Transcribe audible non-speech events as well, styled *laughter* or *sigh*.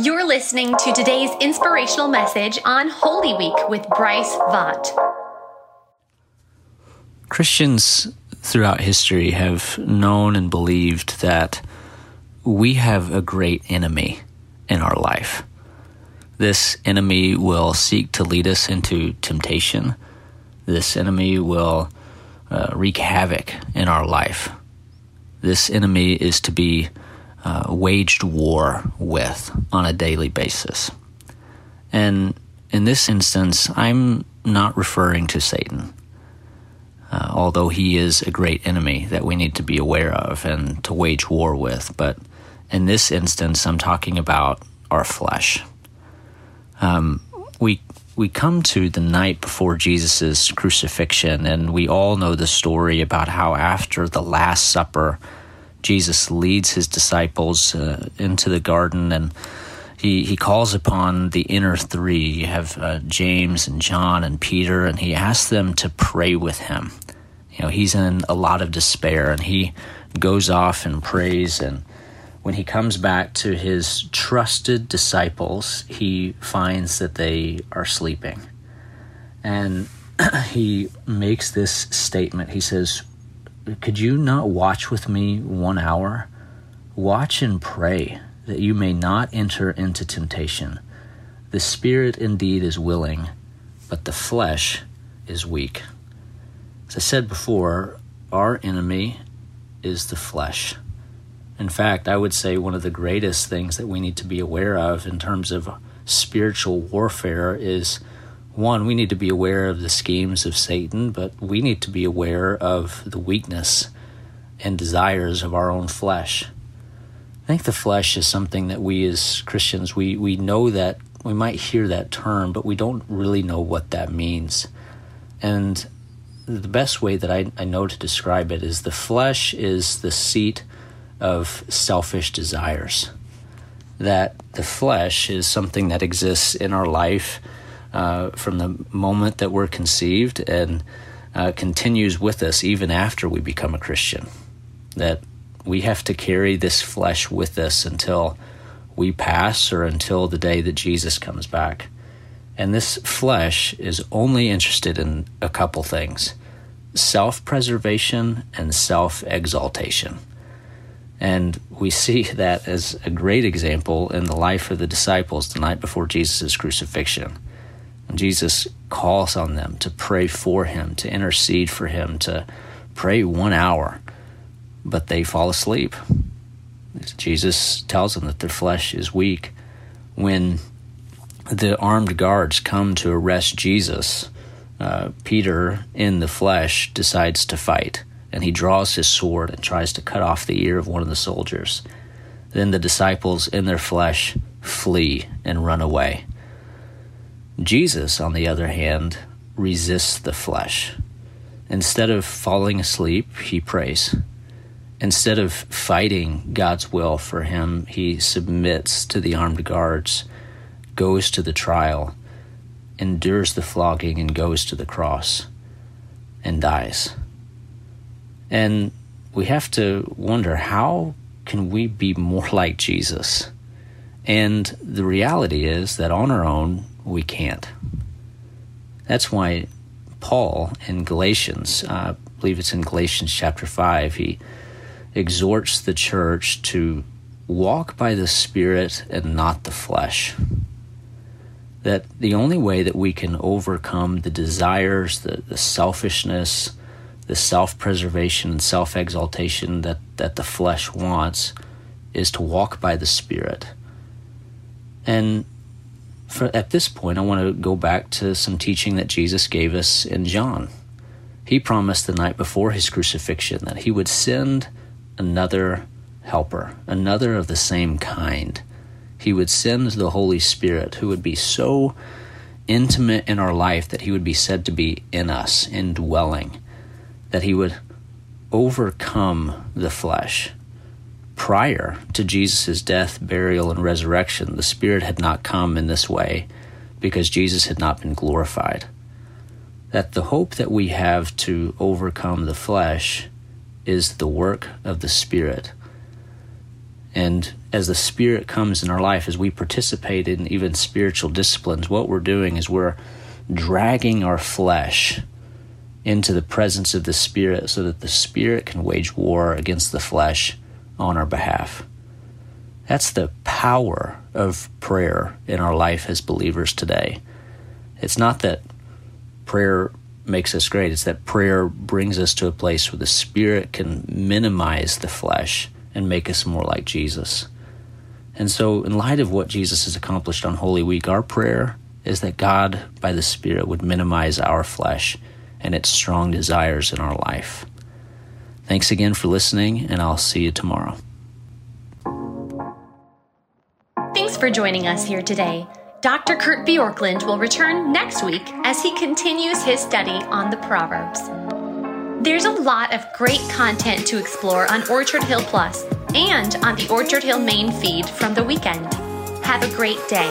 You're listening to today's inspirational message on Holy Week with Bryce Vaught. Christians throughout history have known and believed that we have a great enemy in our life. This enemy will seek to lead us into temptation. This enemy will uh, wreak havoc in our life. This enemy is to be uh, waged war with on a daily basis. And in this instance, I'm not referring to Satan, uh, although he is a great enemy that we need to be aware of and to wage war with. But in this instance, I'm talking about our flesh. Um, we we come to the night before Jesus' crucifixion, and we all know the story about how after the Last Supper, Jesus leads his disciples uh, into the garden and he, he calls upon the inner three. You have uh, James and John and Peter, and he asks them to pray with him. You know, he's in a lot of despair, and he goes off and prays. And when he comes back to his trusted disciples, he finds that they are sleeping. And *clears throat* he makes this statement. He says, Could you not watch with me one hour? Watch and pray that you may not enter into temptation. The spirit indeed is willing, but the flesh is weak. As I said before, our enemy is the flesh. In fact, I would say one of the greatest things that we need to be aware of in terms of spiritual warfare is one, we need to be aware of the schemes of Satan, but we need to be aware of the weakness and desires of our own flesh. I think the flesh is something that we as Christians, we, we know that, we might hear that term, but we don't really know what that means. And the best way that I, I know to describe it is the flesh is the seat of selfish desires. That the flesh is something that exists in our life uh, from the moment that we're conceived and uh, continues with us even after we become a Christian. That we have to carry this flesh with us until we pass or until the day that Jesus comes back. And this flesh is only interested in a couple things self preservation and self exaltation. And we see that as a great example in the life of the disciples the night before Jesus' crucifixion. Jesus calls on them to pray for him, to intercede for him, to pray one hour, but they fall asleep. Jesus tells them that their flesh is weak. When the armed guards come to arrest Jesus, uh, Peter, in the flesh, decides to fight and he draws his sword and tries to cut off the ear of one of the soldiers. Then the disciples, in their flesh, flee and run away. Jesus, on the other hand, resists the flesh. Instead of falling asleep, he prays. Instead of fighting God's will for him, he submits to the armed guards, goes to the trial, endures the flogging, and goes to the cross, and dies. And we have to wonder how can we be more like Jesus? And the reality is that on our own, we can't. That's why Paul in Galatians, uh, I believe it's in Galatians chapter 5, he exhorts the church to walk by the Spirit and not the flesh. That the only way that we can overcome the desires, the, the selfishness, the self preservation and self exaltation that, that the flesh wants is to walk by the Spirit. And for, at this point, I want to go back to some teaching that Jesus gave us in John. He promised the night before his crucifixion that he would send another helper, another of the same kind. He would send the Holy Spirit who would be so intimate in our life that he would be said to be in us, indwelling that he would overcome the flesh. Prior to Jesus' death, burial, and resurrection, the Spirit had not come in this way because Jesus had not been glorified. That the hope that we have to overcome the flesh is the work of the Spirit. And as the Spirit comes in our life, as we participate in even spiritual disciplines, what we're doing is we're dragging our flesh into the presence of the Spirit so that the Spirit can wage war against the flesh on our behalf. That's the power of prayer in our life as believers today. It's not that prayer makes us great, it's that prayer brings us to a place where the Spirit can minimize the flesh and make us more like Jesus. And so, in light of what Jesus has accomplished on Holy Week, our prayer is that God, by the Spirit, would minimize our flesh and its strong desires in our life. Thanks again for listening, and I'll see you tomorrow. Thanks for joining us here today. Dr. Kurt Bjorklund will return next week as he continues his study on the Proverbs. There's a lot of great content to explore on Orchard Hill Plus and on the Orchard Hill main feed from the weekend. Have a great day.